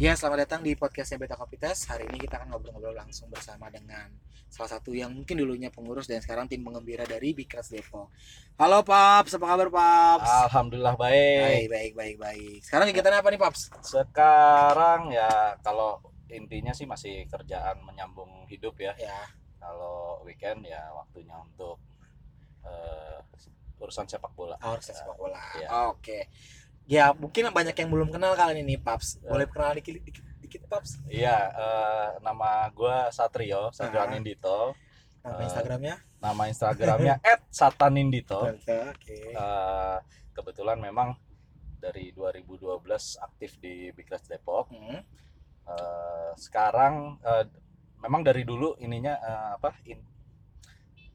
Ya, selamat datang di podcastnya Beta Kopitas. Hari ini kita akan ngobrol-ngobrol langsung bersama dengan salah satu yang mungkin dulunya pengurus dan sekarang tim pengembira dari Bikras Depok. Halo Paps, apa kabar Paps? Alhamdulillah baik. Baik, baik, baik, baik. Sekarang kegiatan apa nih Paps? Sekarang ya kalau intinya sih masih kerjaan menyambung hidup ya. Ya, Kalau weekend ya waktunya untuk eh, urusan sepak bola. harus sepak bola. Iya. Oke. Ya, mungkin banyak yang belum kenal kali ini Paps. Ya. Boleh kenal dikit, dikit, dikit Paps? Iya, eh, nama gua Satrio, Satrio Ah. Anindito. Nama Eh, Instagramnya? Nama Instagramnya @satanindito. Oke. Eh, kebetulan memang dari 2012 aktif di Bikras Depok. Hmm. Eh, sekarang eh, memang dari dulu ininya eh, apa in-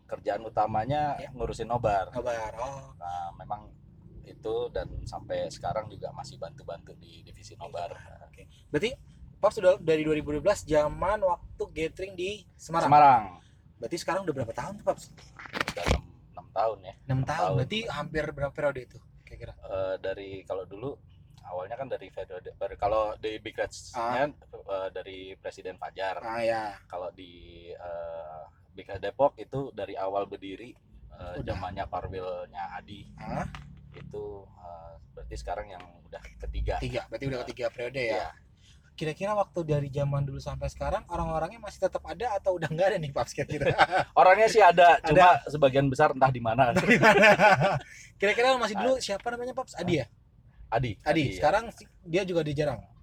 kerjaan utamanya Ya. ngurusin nobar Kabar. Oh, nah memang itu dan sampai sekarang juga masih bantu-bantu di divisi nobar Oke. Berarti Paps sudah dari 2012 zaman waktu gathering di Semarang. Semarang Berarti sekarang udah berapa tahun tuh, Paps? udah 6, tahun ya 6 tahun. tahun. Berarti hampir berapa periode itu? Kira-kira. Eh, dari kalau dulu awalnya kan dari periode kalau di Big Reds Ah. dari Presiden Fajar Ah ya. kalau di eh, Big Reds Depok itu dari awal berdiri Udah. zamannya Parwilnya Adi Ah, itu eh, berarti sekarang yang udah ketiga tiga. Berarti udah ketiga periode ya. Iya. Kira-kira waktu dari zaman dulu sampai sekarang orang-orangnya masih tetap ada atau udah enggak ada nih Paps kira-kira? orangnya sih ada, Ada. cuma sebagian besar entah di mana kira-kira masih dulu siapa namanya Paps? Adi ya? Adi Adi. ya. Sekarang si- dia juga di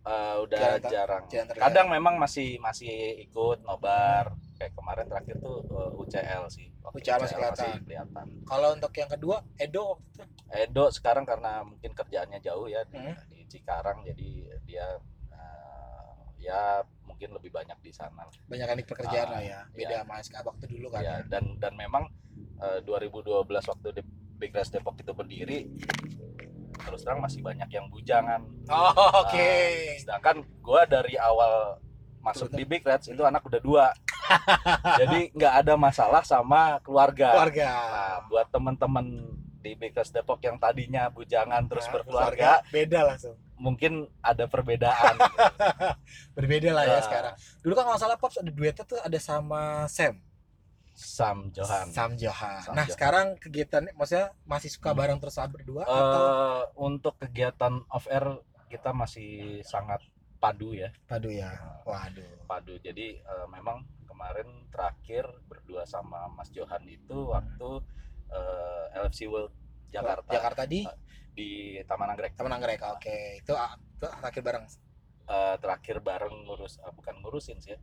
Eh, udah Jarang jarang, jarang kadang memang masih masih ikut nobar kayak kemarin terakhir tuh eh, UCL sih Waktu UCL masih kelihatan. kelihatan. Kalau untuk yang kedua, Edo waktu itu. Edo sekarang karena mungkin kerjaannya jauh ya di, Hmm. di Cikarang jadi dia eh, ya mungkin lebih banyak di sana banyak kan di pekerjaan Ah, lah ya. Beda sama SK waktu dulu kan. ya dan dan memang eh, 2012 waktu di Big Reds Depok itu berdiri terus terang masih banyak yang bujangan Oh, oke. Nah, sedangkan gua dari awal masuk Betul. di Big Reds itu anak udah dua jadi nggak ada masalah sama keluarga Keluarga. nah buat temen-temen di Big Reds Depok yang tadinya bujangan terus Nah, berkeluarga beda langsung. mungkin ada perbedaan gitu. Berbeda lah ya Nah, sekarang. Dulu kan kalau nggak salah Pops ada duetnya tuh ada sama Sam. Sam Johan Sam Johan. Sam nah, Johan. sekarang kegiatan maksudnya masih suka Hmm. bareng terus berdua Eh, atau untuk kegiatan off air kita masih sangat padu ya padu ya? Waduh. padu jadi eh, memang kemarin terakhir berdua sama Mas Johan itu waktu eh, LFC World Jakarta, Jakarta di di Taman Anggrek Taman Anggrek. Oke, itu, ah, itu terakhir bareng. Eh, terakhir bareng ngurus eh, bukan ngurusin sih ya,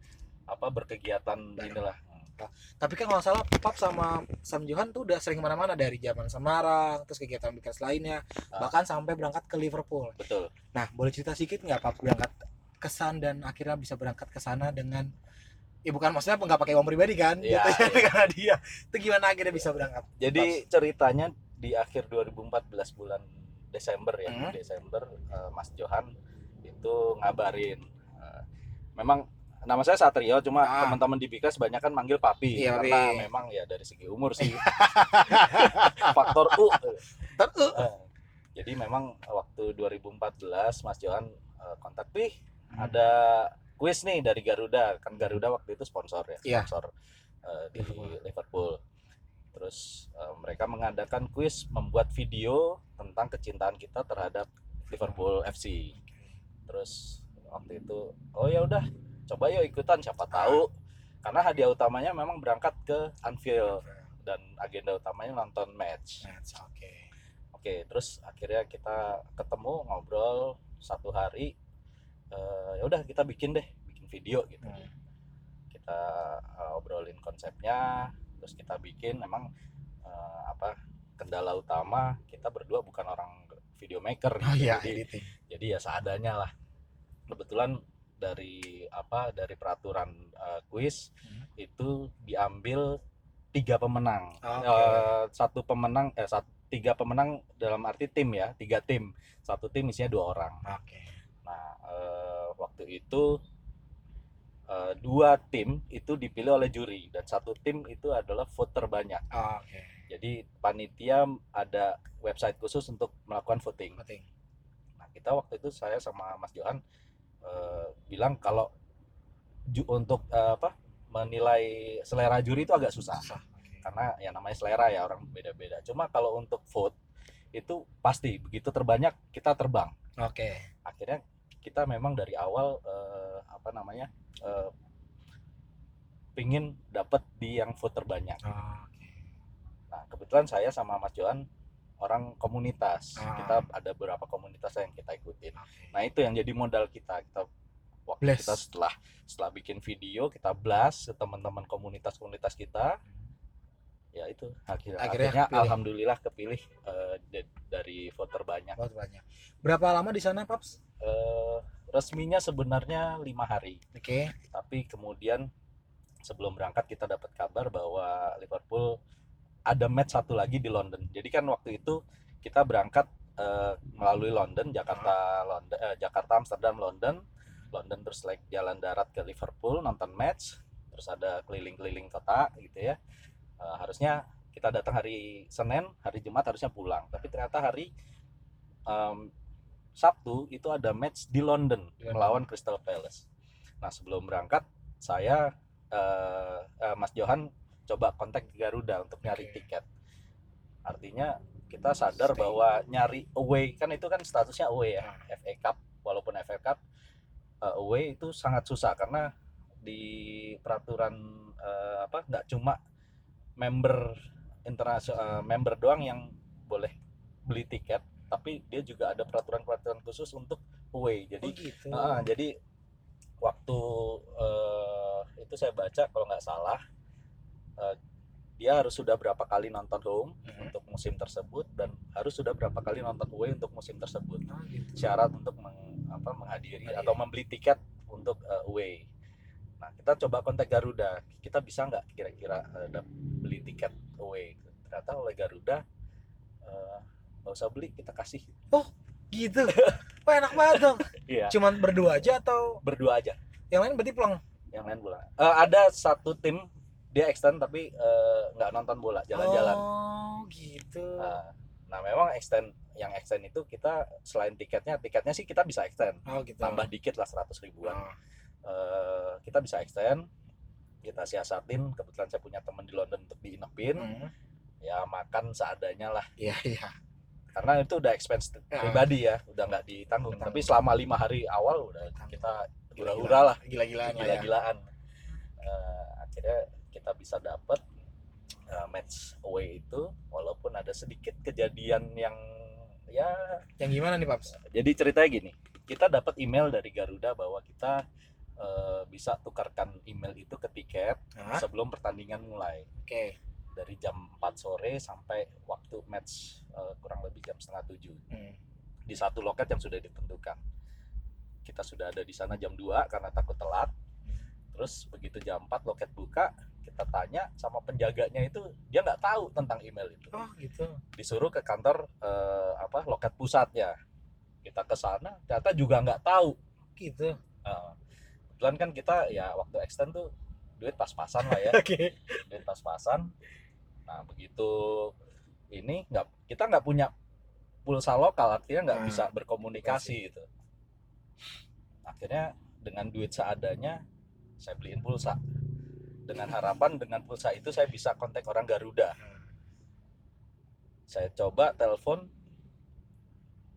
apa berkegiatan Bareng. inilah Tapi kan kalau salah Pop sama Sam Johan tuh udah sering ke mana-mana dari zaman Semarang, terus kegiatan bikas lainnya, Ah. bahkan sampai berangkat ke Liverpool. betul Nah, boleh cerita sedikit nggak Pap berangkat kesan dan akhirnya bisa berangkat ke sana dengan ya bukan maksudnya nggak pakai uang pribadi kan? Iya, Jatuhnya iya. karena dia. Itu gimana akhirnya bisa berangkat? jadi ceritanya di akhir 2014 bulan Desember ya Hmm. Desember eh, Mas Johan itu ngabarin eh, memang nama saya Satrio cuma Ah. teman-teman di Bikas banyak kan manggil papi Iya, karena Papi. memang ya dari segi umur sih faktor U uh, Eh, jadi memang waktu 2014 Mas Johan eh, kontak Pih Hmm. ada kuis nih dari Garuda kan Garuda waktu itu sponsor ya Iya. sponsor eh, di Liverpool. Liverpool, terus eh, mereka mengadakan kuis membuat video tentang kecintaan kita terhadap Liverpool FC terus waktu itu oh ya udah coba yuk ikutan siapa tahu karena hadiah utamanya memang berangkat ke Anfield dan agenda utamanya nonton match Oke. Oke, terus akhirnya kita ketemu ngobrol satu hari. Eh, ya udah kita bikin deh, bikin video gitu. Hmm. Kita eh, obrolin konsepnya, terus kita bikin. Memang eh, apa kendala utama kita berdua bukan orang video maker. Oh iya, jadi, editing. jadi ya seadanya lah. Kebetulan dari apa dari peraturan eh, kuis Hmm. itu diambil tiga pemenang. Oke. Eh, satu pemenang eh satu tiga pemenang dalam arti tim ya tiga tim satu tim isinya dua orang Oke. nah eh, waktu itu eh, dua tim itu dipilih oleh juri dan satu tim itu adalah voter banyak Oke. jadi panitia ada website khusus untuk melakukan voting Penting. nah kita waktu itu saya sama Mas Johan eh, bilang kalau ju- untuk eh, apa menilai selera juri itu agak susah Susah. Oke. karena yang namanya selera ya orang beda-beda. Cuma kalau untuk vote itu pasti begitu terbanyak kita terbang. Oke. Akhirnya kita memang dari awal eh, apa namanya eh, pingin dapat di yang vote terbanyak. Oh, Nah kebetulan saya sama Mas Johan orang komunitas. Ah. Kita ada beberapa komunitas yang kita ikutin. Oke. Nah itu yang jadi modal kita. Kita waktu Blast. kita setelah setelah bikin video kita blast ke teman-teman komunitas-komunitas kita. Ya itu akhir, Akhirnya akhirnya, kepilih. alhamdulillah kepilih de- dari voter banyak. Oh, banyak. Berapa lama di sana, Paps? Eh, resminya sebenarnya lima hari, Oke. tapi kemudian sebelum berangkat kita dapat kabar bahwa Liverpool ada match satu lagi di London. Jadi kan waktu itu kita berangkat eh, melalui London, Jakarta, London, eh, Jakarta, Amsterdam, London, London terus like jalan darat ke Liverpool nonton match, terus ada keliling-keliling kota gitu ya. Eh, harusnya kita datang hari Senin, hari Jumat harusnya pulang, tapi ternyata hari em, Sabtu itu ada match di London London. melawan Crystal Palace. Nah sebelum berangkat saya eh, eh, Mas Johan coba kontak Garuda untuk nyari Oke. tiket. Artinya kita sadar Stay. bahwa nyari away kan itu kan statusnya away ya Ah. FA Cup walaupun FA Cup eh, away itu sangat susah karena di peraturan eh, apa nggak cuma member internasional member doang yang boleh beli tiket tapi dia juga ada peraturan-peraturan khusus untuk away jadi Oh, gitu. Ah, jadi waktu eh, itu saya baca kalau nggak salah eh, dia harus sudah berapa kali nonton home Mhm. untuk musim tersebut dan harus sudah berapa kali nonton away untuk musim tersebut Oh, gitu. syarat untuk meng- apa, menghadiri Menghadiri. atau membeli tiket untuk eh, away. Nah kita coba kontak Garuda, kita bisa nggak kira-kira dap- beli tiket away? Ternyata oleh Garuda nggak usah beli, kita kasih. Gitu. Wah, enak banget dong. Iya. Cuman berdua aja atau Berdua aja. yang lain berarti pulang? yang lain bola. Eh, ada satu tim dia extend tapi eh, nggak nonton bola, jalan-jalan. Oh, gitu. Nah, nah, memang extend yang extend itu kita selain tiketnya, tiketnya sih kita bisa extend, Oh, gitu. tambah dikit lah 100 ribuan. Oh, Eh, kita bisa extend, kita siasatin. Kebetulan saya punya teman di London untuk diinepin, hmm. ya makan seadanya lah. Iya, iya. Karena itu udah expense Ya. pribadi ya, udah nggak ditanggung. Ditanggung. Tapi selama lima hari awal udah kita Gila-gila. hura-hura lah. Gila-gilaan ya. gila-gilaan Eh, akhirnya kita bisa dapat eh, match away itu walaupun ada sedikit kejadian yang ya Yang gimana nih, Paps? jadi ceritanya gini kita dapat email dari Garuda bahwa kita eh, bisa tukarkan email itu ke tiket Hah? sebelum pertandingan mulai Oke. dari jam 4 sore sampai waktu match eh, kurang lebih jam setengah tujuh Hmm. di satu loket yang sudah ditentukan. Kita sudah ada di sana jam 2 karena takut telat. Terus begitu jam 4 loket buka, kita tanya sama penjaganya itu dia nggak tahu tentang email itu. Oh, gitu. Disuruh ke kantor eh, apa loket pusatnya. Kita ke sana, ternyata juga nggak tahu. Gitu. Nah, kebetulan kan kita ya waktu extend tuh duit pas-pasan lah ya, Oke. duit pas-pasan. Nah begitu ini nggak kita nggak punya pulsa lokal artinya nggak Hmm. bisa berkomunikasi gitu. Akhirnya dengan duit seadanya saya beliin pulsa. Dengan harapan dengan pulsa itu saya bisa kontak orang Garuda. Saya coba telepon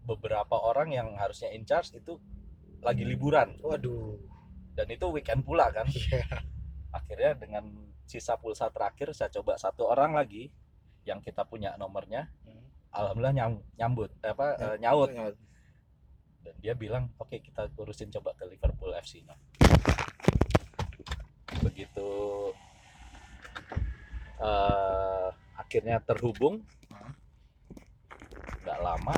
beberapa orang yang harusnya in charge itu lagi liburan Waduh. dan itu weekend pula kan. Iya. akhirnya dengan sisa pulsa terakhir saya coba satu orang lagi yang kita punya nomornya Hmm. alhamdulillah nyam- nyambut eh, apa Ya. nyaut Nyaut. dan dia bilang oke kita urusin coba ke Liverpool FC nya begitu eh, akhirnya terhubung. Nggak lama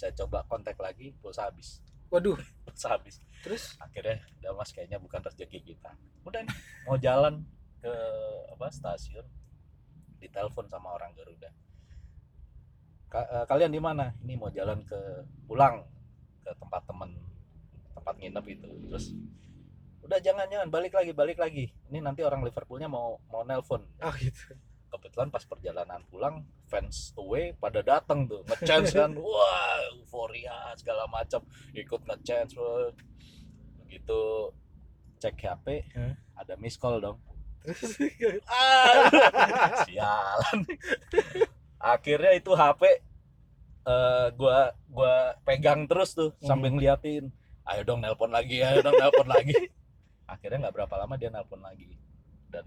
saya coba kontak lagi pulsa habis. Waduh. pulsa habis. Terus? akhirnya udah mas kayaknya bukan rezeki kita. Udah nih mau jalan ke apa stasiun ditelepon sama orang Garuda. Ka- eh, kalian di mana? Ini mau jalan ke pulang ke tempat temen tempat nginep itu. Terus udah jangan jangan. Balik lagi balik lagi. Ini nanti orang Liverpoolnya mau mau nelpon. Oh, gitu. kebetulan pas perjalanan pulang fans away pada datang tuh. Ngechance kan. Wah euforia segala macam ikut ngechance begitu cek HP Hah? ada miss call dong. Terus ah. sialan. Akhirnya itu HP eh, gua gua pegang terus tuh Hmm. sambil ngeliatin. Ayo dong nelpon lagi ayo dong nelpon lagi akhirnya nggak berapa lama dia nelpon lagi. Dan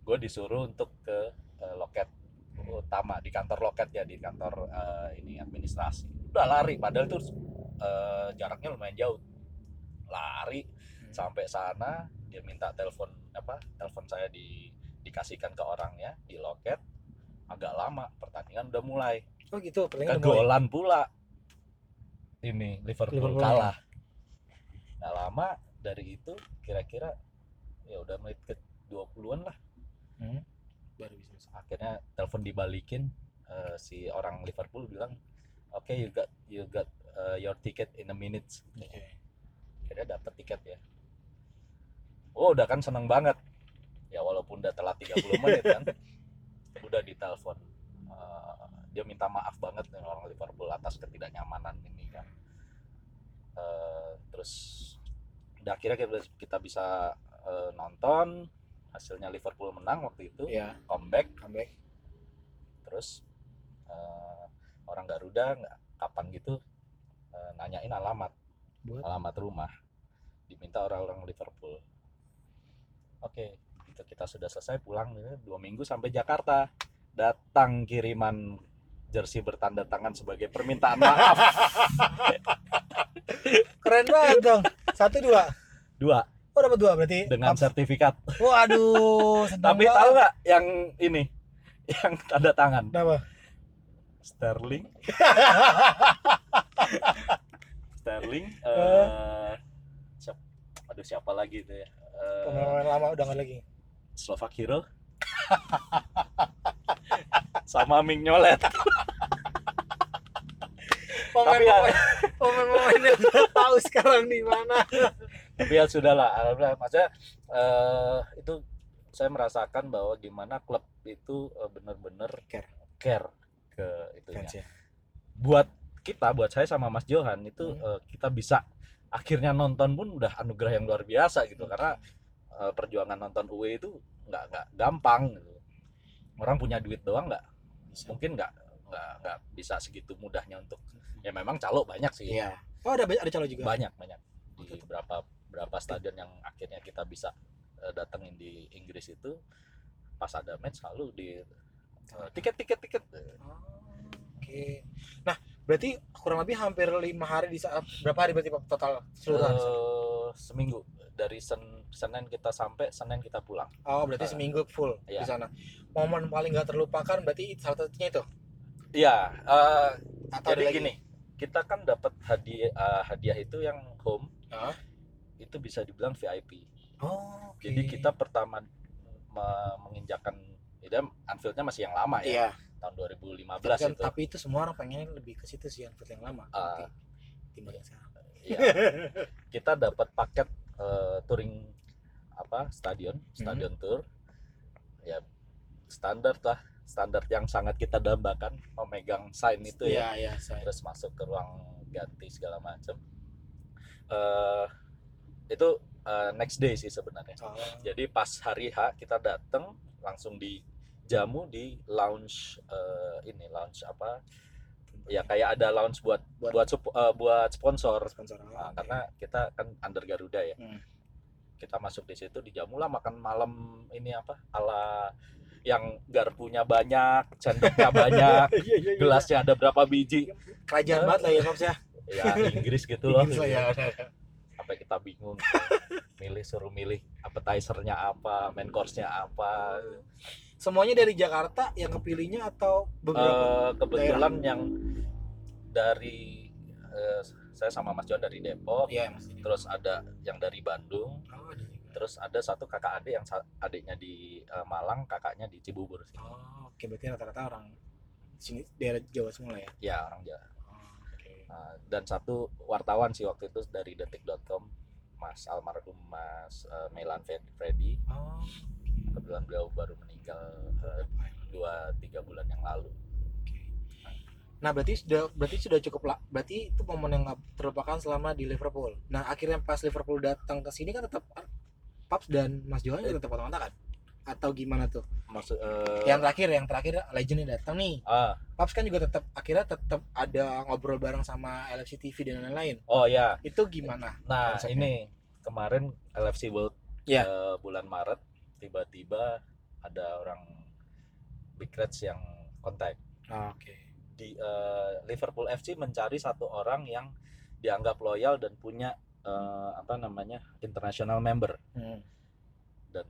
gue disuruh untuk ke eh, loket utama di kantor loket ya di kantor eh, ini administrasi. Udah lari padahal itu eh, jaraknya lumayan jauh. Lari sampai sana dia minta telepon apa telepon saya di dikasihkan ke orangnya di loket. Agak lama pertandingan udah mulai. Oh gitu, pertandingan kegolan pula. Ini Liverpool, Liverpool kalah. nggak lama dari itu kira-kira ya udah menit ke 20-an lah. Hmm. Baru bisa masuk. akhirnya telepon dibalikin eh, si orang Liverpool bilang oke you got you got uh, your ticket in a minute. Oke. akhirnya dapet tiket ya. Oh udah kan seneng banget. Ya walaupun udah telat 30 menit kan udah ditelepon. Eh, dia minta maaf banget nih orang Liverpool atas ketidaknyamanan ini kan. Eh, terus udah akhirnya kita, kita bisa eh, nonton. Hasilnya Liverpool menang waktu itu. Iya, comeback. Comeback. terus eh, orang Garuda nggak kapan gitu eh, nanyain alamat. Buat? Alamat rumah. Diminta orang-orang Liverpool. Oke itu kita sudah selesai pulang gitu, dua minggu sampai Jakarta. Datang kiriman jersey bertanda tangan sebagai permintaan maaf keren banget dong. Satu dua. dua Oh dapat dua berarti. dengan Ups. sertifikat Waduh, senang tapi banget. tahu nggak yang ini yang tanda tangan Kenapa? Sterling Sterling eh siap- aduh siapa lagi itu ya Eh, Pemain lama udah nggak lagi. Slovak Hero sama Ming Nyolet Tapi ya- Udah tahu sekarang di mana. tapi ya sudahlah alhamdulillah maksudnya eh, itu saya merasakan bahwa gimana klub itu eh, benar-benar Care. care ke itunya ya. buat kita buat saya sama Mas Johan itu Hmm. eh, kita bisa akhirnya nonton pun udah anugerah yang luar biasa gitu karena eh, perjuangan nonton UE itu nggak nggak gampang gitu. orang punya duit doang nggak mungkin nggak nggak nggak bisa segitu mudahnya untuk ya memang calo banyak sih Iya. Oh ada banyak ada calon juga. banyak banyak di Oke. berapa berapa stadion yang akhirnya kita bisa eh, datengin di Inggris itu pas ada match selalu di eh, tiket tiket tiket Oh, Oke. Nah, berarti kurang lebih hampir lima hari di saat berapa hari berarti total keseluruhan? Eh, seminggu dari Sen- Senin kita sampai Senin kita pulang oh, berarti eh, seminggu full iya. di sana. Momen paling nggak terlupakan berarti salah satunya itu. iya eh, Atau jadi ada lagi? gini kita kan dapat hadiah eh, hadiah itu yang home Hah? itu bisa dibilang VIP Oh, oke. jadi kita pertama me- menginjakan ya Anfieldnya masih yang lama ya Iya. tahun 2015 Tapi, kan, itu tapi itu semua orang pengen lebih ke situ sih yang yang lama. Ah. Timbang yang sekarang. Iya. kita dapat paket eh, touring apa stadion stadion tour ya standar lah standar yang sangat kita dambakan memegang sign itu ya iya, saya. terus masuk ke ruang ganti segala macam eh itu eh, next day sih sebenarnya Oh, jadi pas hari H kita datang langsung dijamu di lounge eh, ini lounge apa ya kayak ada lounge buat Buat- buat sup- eh, buat sponsor sponsor. Oh, Nah, oke. karena kita kan under Garuda ya. Hmm. Kita masuk di situ dijamu lah makan malam ini apa? ala yang garpunya banyak, sendoknya banyak, Iya, iya, iya. gelasnya ada berapa biji. kerajaan banget lah ya, Pops ya. Ya Inggris gitu loh. Inggris lah ya. Sampai kita bingung. milih suruh milih appetizernya apa, main course-nya apa. Semuanya dari Jakarta yang kepilihnya atau beberapa? Eh, kebetulan yang dari eh, saya sama Mas John dari Depok, Iya, Mas. terus ada yang dari Bandung, Oh. Terus ada satu kakak adik yang adiknya di eh, Malang kakaknya di Cibubur sih Oh, oke berarti rata-rata orang sini daerah Jawa semua ya. ya orang Jawa Oh, oke. Nah, dan satu wartawan sih waktu itu dari detik.com Mas almarhum Mas eh, Melan Fred- Freddy Oh, kebetulan beliau baru meninggal eh, dua tiga bulan yang lalu oke. Nah, berarti sudah berarti sudah cukup lah. Berarti itu momen yang nggak terlupakan selama di Liverpool. Nah, akhirnya pas Liverpool datang ke sini kan tetap Paps dan Mas Johan juga tetap potong kan? Atau gimana tuh? maksud eh, Yang terakhir, yang terakhir legendnya datang nih. ah Paps kan juga tetap akhirnya tetap ada ngobrol bareng sama LFC TV dan lain-lain. oh ya Itu gimana? nah Konsepnya. ini kemarin LFC World Iya. eh, bulan Maret tiba-tiba ada orang Big Reds yang kontak Oke. di eh, Liverpool FC mencari satu orang yang dianggap loyal dan punya eh, apa namanya international member. Hmm, dan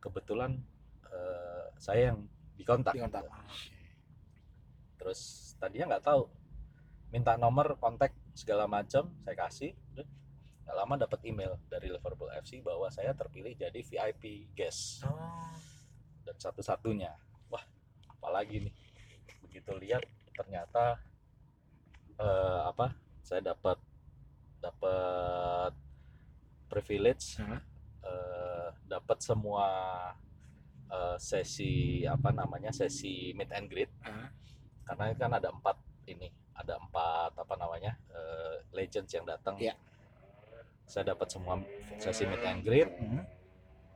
kebetulan eh, saya yang dikontak. Dikontak. terus tadinya nggak tahu minta nomor kontak segala macam saya kasih nggak lama dapat email dari Liverpool FC bahwa saya terpilih jadi VIP guest. Oh. dan satu-satunya. Wah apalagi nih. Begitu lihat ternyata eh, apa saya dapat dapat privilege Hah? eh, dapat semua eh, sesi apa namanya sesi meet and greet Ah. karena kan ada empat ini ada empat apa namanya eh, legends yang datang Iya. saya dapat semua sesi meet and greet Hmm.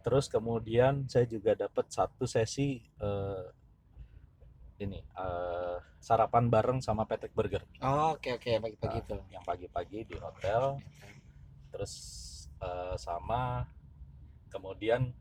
terus kemudian saya juga dapat satu sesi eh, ini eh, sarapan bareng sama Patrick Burger Oh, oke oke pagi-pagi Nah, itu. yang pagi-pagi di hotel terus eh, sama kemudian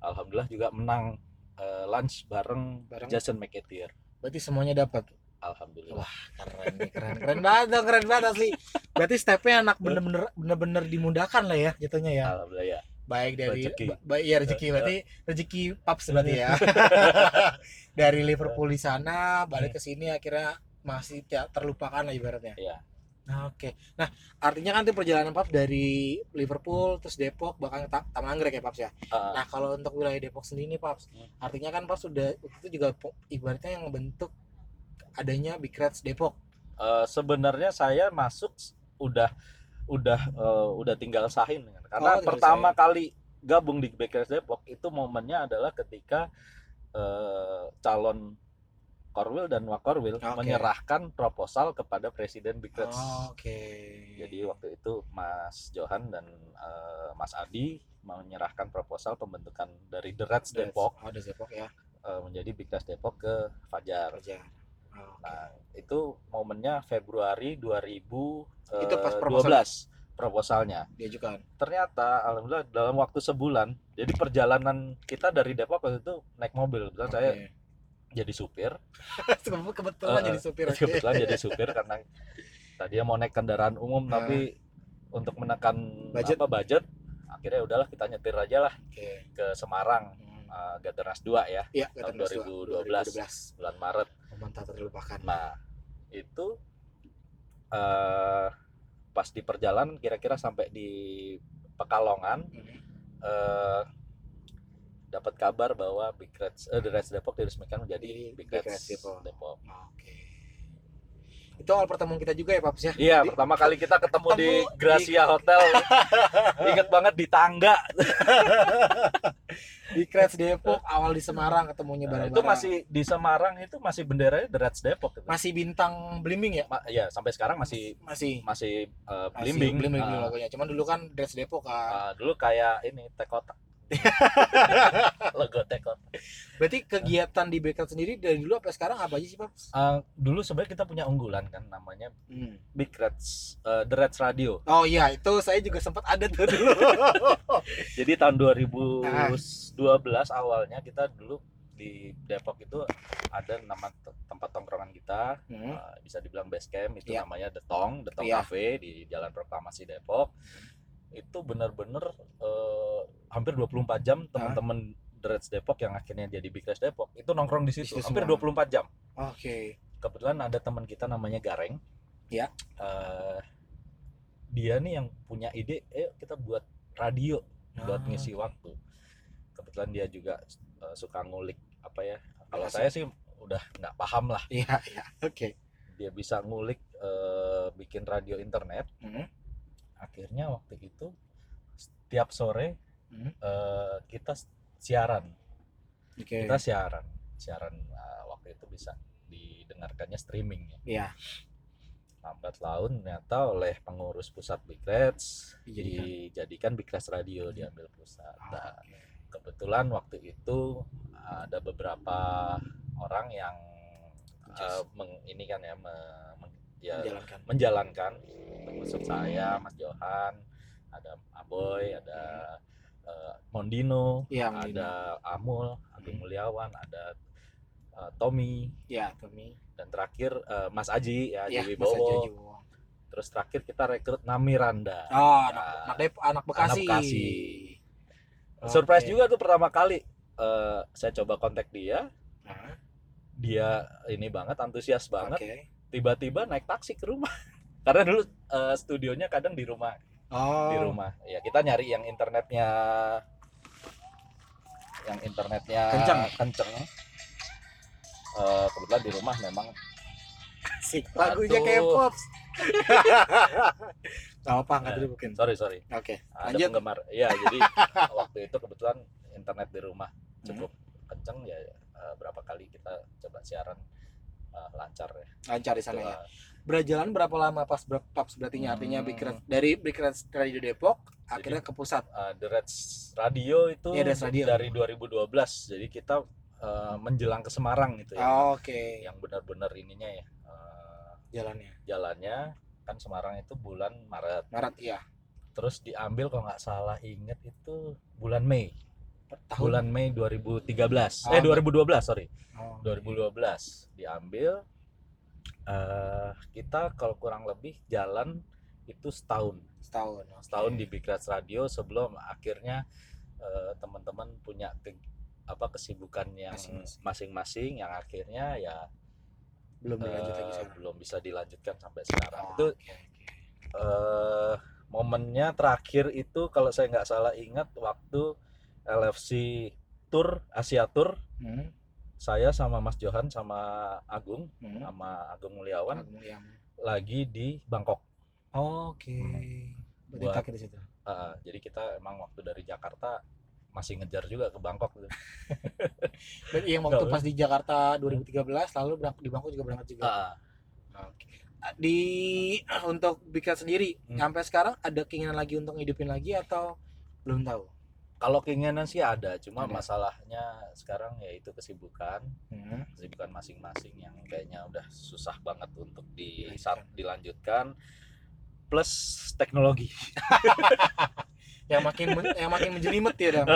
alhamdulillah juga menang eh, lunch bareng, Bareng? Jason McAteer Berarti semuanya dapat. alhamdulillah Keren nih, keren keren banget dong, keren banget asli. Berarti stepnya anak bener-bener bener-bener dimudahkan lah ya jatuhnya ya. alhamdulillah ya Baik dari Rezeki. ba- baik ya rezeki berarti rezeki paps berarti ya. dari Liverpool di sana balik ke sini akhirnya masih tidak terlupakan lah ibaratnya. Iya. Nah, Oke. Nah, artinya kan itu perjalanan Paps dari Liverpool terus Depok bahkan Ta- Taman Anggrek ya Paps ya. Eh, Nah kalau untuk wilayah Depok sendiri nih Paps, Hmm. artinya kan Paps sudah itu juga ibaratnya yang membentuk adanya Big Reds Depok. eh, sebenarnya saya masuk udah udah eh, udah tinggal sahin karena Oh, pertama kali gabung di BKS Depok itu momennya adalah ketika eh, calon Korwil dan Wakorwil Oke. menyerahkan proposal kepada Presiden Big Reds. Oh, Oke. Jadi waktu itu Mas Johan dan eh, Mas Adi menyerahkan proposal pembentukan dari The Reds. Depok Oh, Depok ya. eh, menjadi Big Reds Depok ke Fajar. Kerja. Oh. Nah, itu momennya Februari 2012 Itu pas proposal. proposalnya. Diajukan. Ternyata alhamdulillah dalam waktu sebulan, jadi perjalanan kita dari Depok waktu itu naik mobil. Kebetulan saya Oke. jadi supir. kebetulan Eh, jadi supir. oke. Kebetulan jadi supir karena tadinya mau naik kendaraan umum Nah. tapi untuk menekan Budget. apa budget akhirnya udahlah kita nyetir aja lah Oke. ke Semarang Hmm. Uh, Gateras 2 ya Iya, Tahun kata Mas 2012. 2012. bulan Maret. Momen tak terlupakan. Nah, itu eh pas di perjalanan kira-kira sampai di Pekalongan Hmm. eh dapat kabar bahwa Big Reds eh, The Reds Depok diresmikan menjadi Jadi Big Big Reds Reds Depok. Depok. Oke. Itu awal pertemuan kita juga ya, Paps ya. Iya, Di- pertama kali kita ketemu, di Ketemu di- Gracia Hotel. Ingat banget di tangga. di Reds Depok awal di Semarang ketemunya Nah, bareng-bareng. itu masih di Semarang itu masih benderanya The Reds Depok. gitu. masih bintang belimbing ya? Ma- ya, sampai sekarang masih Masih. masih eh, Masih belimbing. belimbing Ah, logonya. Cuman dulu kan Reds Depok kan. ah, dulu kayak ini teh kotak. Logo teh kotak. Berarti kegiatan di Bekat sendiri dari dulu sampai sekarang apa aja sih, Paps? Eh, dulu sebenarnya kita punya unggulan kan namanya Hmm. Big Reds eh, The Reds Radio. Oh iya, itu saya juga sempat ada tuh dulu. Jadi tahun 2012 awalnya kita dulu di Depok itu ada nama te- tempat tongkrongan kita Hmm. eh, bisa dibilang base camp itu Iya. namanya The Tong, The Tong Iya. Cafe di Jalan Proklamasi Depok. Itu benar-benar eh, hampir 24 jam teman-teman Reds Depok yang akhirnya jadi Big Reds Depok itu nongkrong di situ situ hampir semua. 24 jam. Oke. kebetulan ada teman kita namanya Gareng. Ya. Eh, dia nih yang punya ide, eh kita buat radio buat Ah, ngisi oke. waktu. Kebetulan dia juga eh, suka ngulik apa ya? Kalau saya sih udah nggak paham lah. Iya, iya. Oke. Dia bisa ngulik eh, bikin radio internet. Hmm. Akhirnya waktu itu setiap sore Hmm. eh, kita siaran. Oke. Kita siaran, siaran eh, waktu itu bisa didengarkannya streaming ya. Iya. Lambat laun ternyata oleh pengurus pusat Big Reds Dijadikan. dijadikan Big Reds Radio diambil pusat. Ah, Nah, oke. kebetulan waktu itu ada beberapa orang yang eh, meng- ini kan ya, me- meng- ya menjalankan. menjalankan termasuk saya, Mas Johan, ada Aboy, ada eh, Mondino, Mondino. ada Amul, Agung Hmm. Mulyawan, ada eh, Tommy, Ya, Tommy. dan terakhir eh, Mas Aji ya, Ya, Aji Wibowo. Wibowo. Terus terakhir kita rekrut Namiranda. Oh, anak, Nah, anak, Dep- anak Bekasi. Bekasi. Surprise Oke. juga tuh pertama kali eh, saya coba kontak dia, dia ini banget antusias banget. Oke. Tiba-tiba naik taksi ke rumah. Karena dulu eh, studionya kadang di rumah, Oh. di rumah. Ya kita nyari yang internetnya yang internetnya Kenceng. kenceng. Eh, kebetulan di rumah memang Asik. Lagunya. K-pop. Gak apa angkat dulu mungkin. sorry sorry Oke. ada Lanjut. penggemar ya jadi waktu itu kebetulan internet di rumah cukup kenceng ya eh, berapa kali kita coba siaran eh, lancar ya Lancar di sana ya. Berjalan berapa lama pas ber- Paps berarti artinya Hmm. Big Red- dari Big Red Radio Depok akhirnya ke pusat. uh, The Reds Radio itu Iya, Reds Radio. dari 2012 jadi kita uh, menjelang ke Semarang itu ya Oke. yang benar-benar ininya ya uh, Jalannya. jalannya kan Semarang itu bulan Maret Maret iya. terus diambil kalau nggak salah inget itu bulan Mei Tahun. bulan Mei 2013 Oh, eh 2012 sorry Oh. 2012 diambil eh kita kalau kurang lebih jalan itu setahun Setahun. oke. setahun di Big Reds Radio sebelum akhirnya eh, teman-teman punya ke- apa kesibukan yang Masing-masing. yang akhirnya ya belum dilanjut lagi sekarang. belum bisa dilanjutkan sampai sekarang Oh, itu oke. eh, momennya terakhir itu kalau saya nggak salah ingat waktu LFC Tour Asia Tour Hmm. saya sama Mas Johan sama Agung Hmm. sama Agung Mulyawan Agung lagi di Bangkok Oke. Berarti Buat- terakhir di situ. Uh, jadi kita emang waktu dari Jakarta masih ngejar juga ke Bangkok gitu. Berarti yang waktu pas di Jakarta 2013 lalu berangkat di Bangkok juga berangkat juga. Ah, Oke. Di untuk Red sendiri Hmm. sampai sekarang ada keinginan lagi untuk ngidupin lagi atau belum tahu? Kalau keinginan sih ada, cuma Ada. masalahnya sekarang yaitu kesibukan, Hmm. kesibukan masing-masing yang kayaknya udah susah banget untuk di, Dilanjutkan. Plus teknologi. Yang makin yang makin menjelimet ya dong.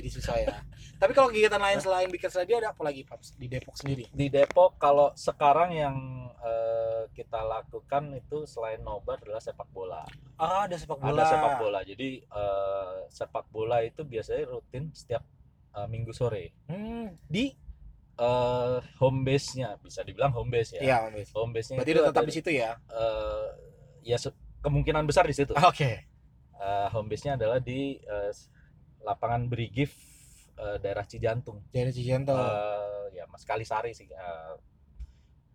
Jadi susah ya. Tapi kalau kegiatan lain selain Red Radio ada apa lagi Paps di Depok sendiri? Di Depok kalau sekarang yang eh, kita lakukan itu selain nobar adalah sepak bola. Ah, ada sepak bola. Ada sepak bola. Jadi eh, sepak bola itu biasanya rutin setiap eh, minggu sore. Hmm, di eh home base-nya bisa dibilang home base ya. Iya, Om Bes. Home base-nya Berarti itu udah tetap ada- di situ ya. eh, ya kemungkinan besar di situ. Oke. Eh, home base-nya adalah di eh, lapangan Brigif eh, daerah Cijantung. Dari Cijanto. Eh, ya Mas Kalisari sih. eh,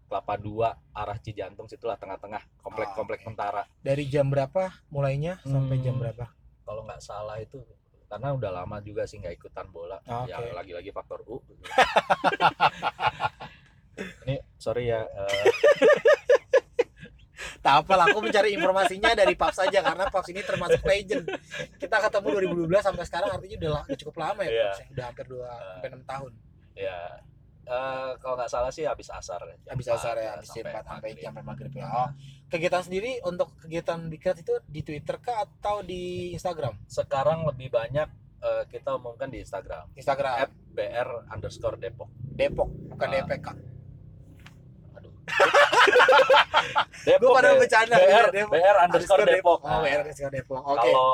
Kelapa Dua arah Cijantung situlah tengah-tengah komplek Ah, komplek tentara. Dari jam berapa mulainya sampai jam Hmm. berapa? Kalau nggak salah itu karena udah lama juga sih nggak ikutan bola. Ah, Ya lagi-lagi faktor U. Ini sorry ya. eh, Tak apa lah, aku mencari informasinya dari Paps saja karena Paps ini termasuk legend. Kita ketemu 2012 sampai sekarang artinya udah, cukup lama ya Iya. Paps. ya. Udah hampir 2 sampai 6 tahun. ya eh, kalau nggak salah sih habis asar ya. Jam Habis asar ya, ya, habis 4 sampai maghrib. jam maghrib ya. Oh, kegiatan sendiri untuk kegiatan Red itu di Twitter kah atau di Instagram? Sekarang lebih banyak eh, kita umumkan di Instagram. Instagram br underscore depok. Depok, bukan Ah. DPK. Aduh. Gue Depok. pada deh. bercanda BR, Depok. BR underscore depok. Oh, Nah, BR underscore Depok. Oke. Kalau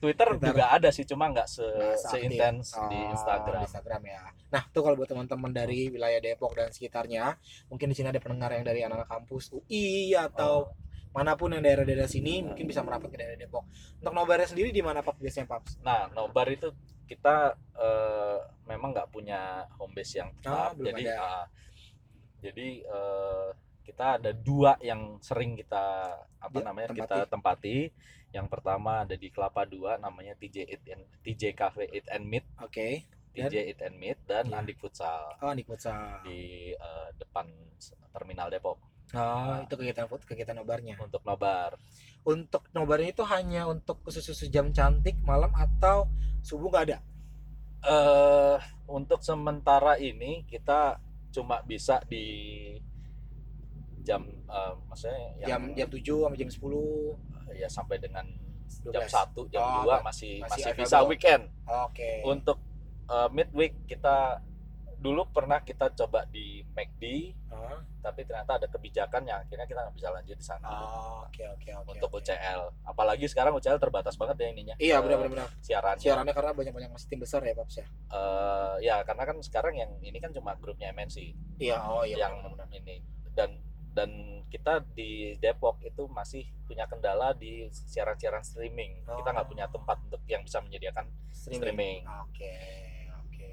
Twitter, Twitter. juga ada sih, cuma nggak se seintens di Oh, Instagram. di Instagram ya. Nah, tuh kalau buat teman-teman dari wilayah Depok dan sekitarnya, mungkin di sini ada pendengar yang dari anak-anak kampus UI atau Oh. mana pun yang daerah-daerah sini mungkin bisa merapat ke daerah Depok. Untuk nobarnya sendiri di mana Pak biasanya Pak? Nah, nobar itu kita eh, memang nggak punya home base yang Oh, tetap. belum jadi ada. ah, jadi eh, kita ada dua yang sering kita apa Ya, namanya tempati. kita tempati. Yang pertama ada di Kelapa Dua namanya TJ Eat and, TJ Cafe Eat and Meet. Oke. TJ Eat and Meet dan Iya. Andi Futsal Oh, Andi Futsal. di eh, depan terminal Depok Oh, itu kegiatan fut- kegiatan nobarnya. untuk nobar. Untuk nobarnya itu hanya untuk khusus jam cantik malam atau subuh nggak ada? eh untuk sementara ini kita cuma bisa di jam eh, maksudnya Jam yang jam 7 sampai jam 10. Ya sampai dengan 12. jam 1 jam Oh, 2 ada- masih masih available. bisa weekend. Oke. Untuk eh, midweek kita dulu pernah kita coba di McD Oh, tapi ternyata ada kebijakan yang akhirnya kita nggak bisa lanjut di sana Oke, oke, oke. untuk oke. UCL. Apalagi sekarang UCL terbatas banget ya ininya. Iya, eh, benar benar benar. Siarannya. Siarannya karena banyak-banyak masih tim besar ya, Paps ya. Eh, ya karena kan sekarang yang ini kan cuma grupnya MNC. Iya, oh iya yang benar benar. ini dan dan kita di Depok itu masih punya kendala di siaran-siaran streaming. Kita nggak Oh. punya tempat untuk yang bisa menyediakan streaming. Oke, oke.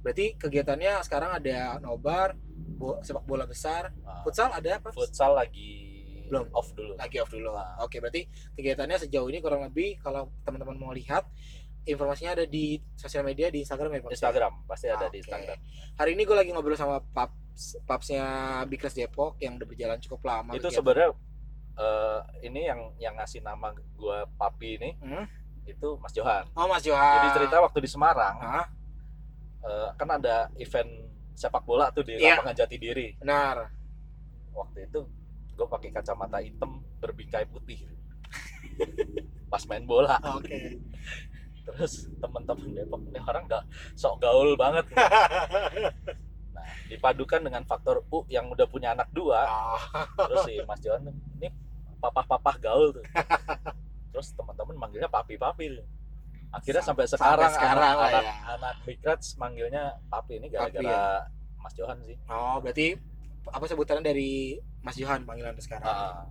Berarti kegiatannya sekarang ada nobar, bo- sepak bola besar, Uh, futsal ada apa? futsal lagi Belum. off dulu. Lagi off dulu. Nah. Oke, berarti kegiatannya sejauh ini kurang lebih kalau teman-teman mau lihat informasinya ada di sosial media di Instagram ya, Pak? Instagram pasti ada di Oke. Instagram. Hari ini gue lagi ngobrol sama Paps Papsnya Bikres Depok yang udah berjalan cukup lama. Itu sebenarnya eh, ini yang yang ngasih nama gua Papi ini Hmm? itu Mas Johan. Oh Mas Johan. Jadi cerita waktu di Semarang Hah? eh, kan ada event sepak bola tuh di Iya. lapangan Jati Diri. Benar. waktu itu gue pakai kacamata hitam berbingkai putih pas main bola Oke. Terus teman-teman Depok ini orang nggak sok gaul banget nah dipadukan dengan faktor U yang udah punya anak dua. Ah, terus si Mas Johan ini papah-papah gaul tuh. Terus teman-teman manggilnya papi-papi akhirnya Sam- sampai sekarang sekarang anak, anak, ya. anak manggilnya papi. Ini Papi gara-gara Mas Johan sih. Oh, berarti apa sebutannya dari Mas Johan panggilan sekarang. Ah,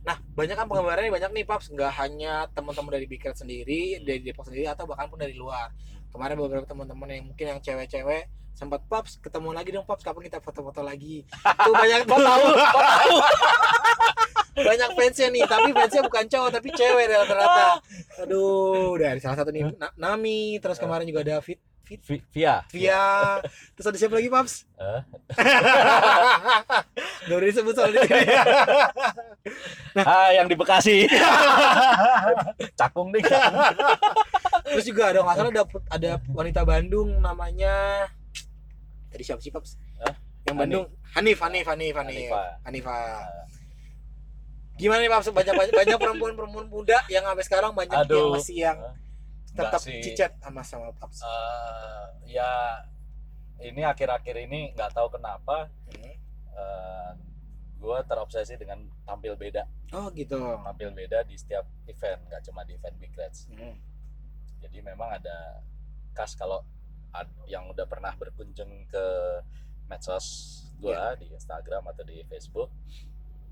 Nah, banyak kan penggemarnya banyak nih Paps, nggak hanya teman-teman dari Bikret sendiri, dari Depok sendiri atau bahkan pun dari luar. Kemarin beberapa teman-teman yang mungkin yang cewek-cewek sempat Paps ketemu lagi dong Paps kapan kita foto-foto lagi. Tuh banyak kok tahu tahu banyak fansnya nih, tapi fansnya bukan cowok tapi cewek rata-rata. Aduh, dari salah satu nih Na- Nami, terus kemarin juga ada Fit Fit Vi- Via Via, terus ada siapa lagi Paps? Eh? Gak udah disebut soal di sini. Ah, yang di Bekasi. Cakung nih. Terus juga ada nggak salah ada ada wanita Bandung namanya tadi siapa sih Paps? Hah? Yang Bandung Hanif Hanif Hanif Hanif Hanifa. Hanifah. Gimana nih Paps? Banyak banyak, banyak perempuan-perempuan muda yang sampai sekarang banyak yang Aduh. masih yang tetap sih. cicat sama sama Paps. Eh, ya ini akhir-akhir ini nggak tahu kenapa Hmm. eh, gue terobsesi dengan tampil beda, Oh gitu. tampil beda di setiap event, nggak cuma di event Big Reds. Hmm. Jadi memang ada khas kalau yang udah pernah berkunjung ke medsos gue Iya. di Instagram atau di Facebook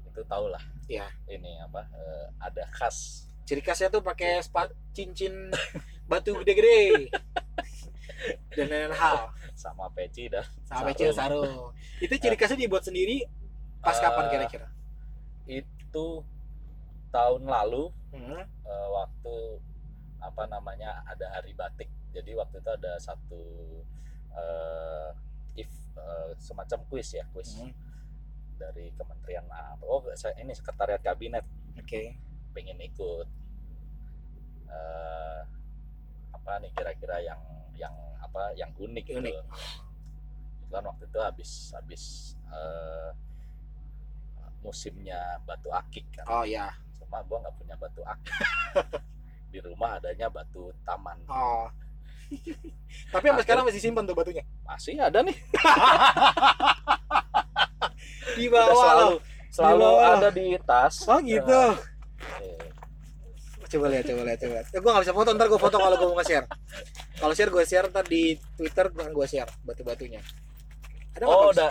itu tau lah. Iya. Ini apa? eh, ada khas Ciri khasnya tuh pakai spat cincin batu gede-gede. Dan lain hal. sama peci dan Sama Sarung. peci sarung. Itu ciri khasnya dibuat sendiri pas Eh, kapan kira-kira? itu tahun lalu Hmm. eh, waktu apa namanya ada hari batik jadi waktu itu ada satu eh, if eh, semacam kuis ya kuis Hmm. dari kementerian apa oh saya ini sekretariat kabinet Oke. pengen ikut eh, apa nih kira-kira yang yang apa yang unik, gitu Unik. kan waktu itu habis habis eh, musimnya batu akik kan Oh ya. cuma gua nggak punya batu akik di rumah adanya batu taman Oh. Tapi sampai sekarang masih simpan tuh batunya. masih ada nih Di Udah bawah selalu selalu bawah. ada di tas Oh gitu. Eh, Coba lihat, coba lihat, coba. lihat. Eh, gue gak bisa foto, ntar gue foto kalau gue mau nge-share. Kalau share gue share ntar di Twitter gue share batu-batunya. Ada oh udah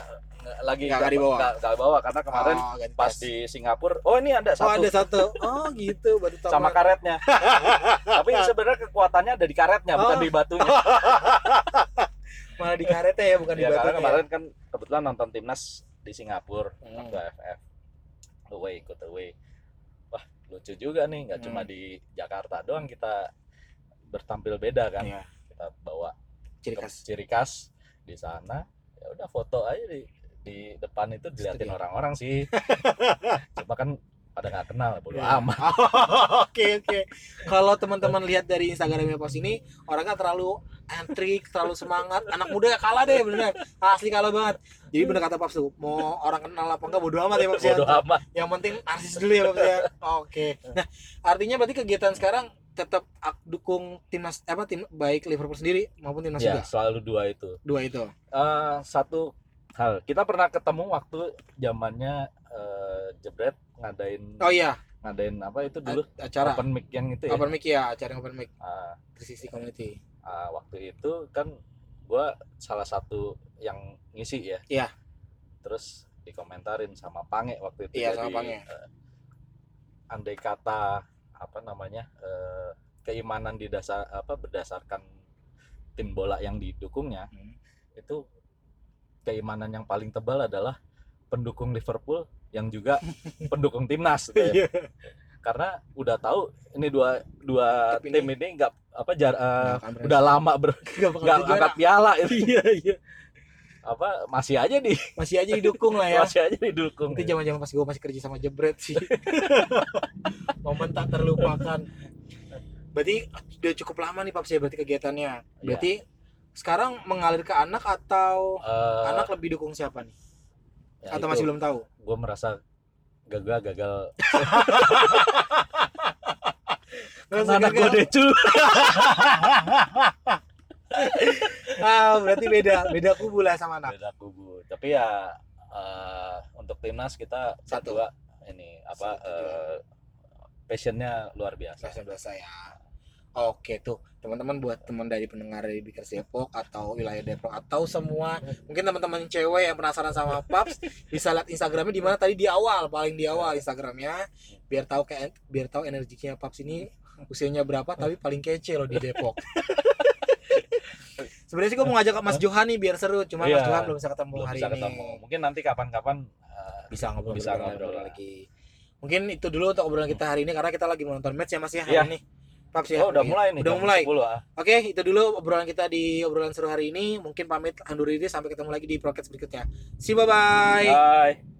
lagi Nggak- dibawa? nggak- nggak bawa karena kemarin Oh, pas di Singapura oh ini ada Oh satu ada satu. Oh gitu batu taman. sama karetnya tapi sebenarnya kekuatannya ada di karetnya bukan Oh. di batunya Malah di karetnya ya bukan di ya, karena batunya. kemarin kan kebetulan nonton timnas di Singapura Hmm. waktu AFF away ikut away wah lucu juga nih nggak cuma Hmm. di Jakarta doang kita bertampil beda kan Iya. kita bawa ciri khas ciri khas di sana ya udah foto aja di di depan itu diliatin orang-orang sih cuma kan pada nggak kenal bodo Iya. amat Oke oke. Kalau teman-teman lihat dari Instagramnya Pops ini orangnya terlalu antrik, terlalu semangat. Anak muda kalah deh bener. Asli kalah banget. Jadi bener kata Pops tuh, mau orang kenal apa enggak bodo amat ya Pops ya. bodo amat Yang penting narsis dulu ya Pops ya. Oke. Nah, artinya berarti kegiatan sekarang tetap dukung timnas apa tim baik Liverpool sendiri maupun timnas ya juga. selalu dua itu Dua itu. Eh, satu hal kita pernah ketemu waktu zamannya eh, jebret ngadain Oh iya, ngadain apa itu dulu a- acara open mic yang itu ya open mic ya, acara open mic 360 community. ah, waktu itu kan gua salah satu yang ngisi ya Iya. terus dikomentarin sama Pange waktu itu Iya, sama Jadi, Pange. eh, andai kata apa namanya eh, keimanan di dasar apa berdasarkan tim bola yang didukungnya Hmm. itu keimanan yang paling tebal adalah pendukung Liverpool yang juga pendukung timnas gitu ya. Iya. karena udah tahu ini dua dua tim ini nggak apa jar akan berhasil. udah lama ber Nggak angkat piala itu Iya, iya. apa masih aja di Masih aja didukung lah ya. masih aja didukung itu zaman zaman pas gue masih kerja sama jebret sih momen tak terlupakan berarti udah cukup lama nih paps ya berarti kegiatannya berarti sekarang mengalir ke anak atau Eh, anak lebih dukung siapa nih? ya atau itu, masih belum tahu? gue merasa gagal gagal. Merasa anak gue decul ah berarti beda beda kubu lah sama anak. Beda kubu. Tapi ya eh, untuk timnas kita Satu. berdua ini apa Satu. eh, passionnya luar biasa. Biasa biasa ya Oke tuh teman-teman buat teman dari pendengar dari Bikers Depok atau wilayah Depok atau semua mungkin teman-teman cewek yang penasaran sama Paps bisa lihat Instagramnya di mana tadi di awal paling di awal Instagramnya biar tahu kayak biar tahu energinya Paps ini usianya berapa tapi paling kece loh di Depok. Sebenarnya sih gue mau ngajak Mas Johan nih biar seru, cuma Mas Iya. Johan belum bisa ketemu belum hari bisa ini. ketemu mungkin nanti kapan-kapan eh, Bisa ngobrol Bisa ngobrol, ngobrol lagi. Mungkin itu dulu untuk obrolan kita hari ini karena kita lagi menonton match ya Mas ya hari Iya. ini. Paps ya. oh udah Oke. mulai nih Udah mulai. 10, ah. Oke, itu dulu obrolan kita di obrolan seru hari ini. Mungkin pamit undur diri sampai ketemu lagi di podcast berikutnya. See you, bye bye. bye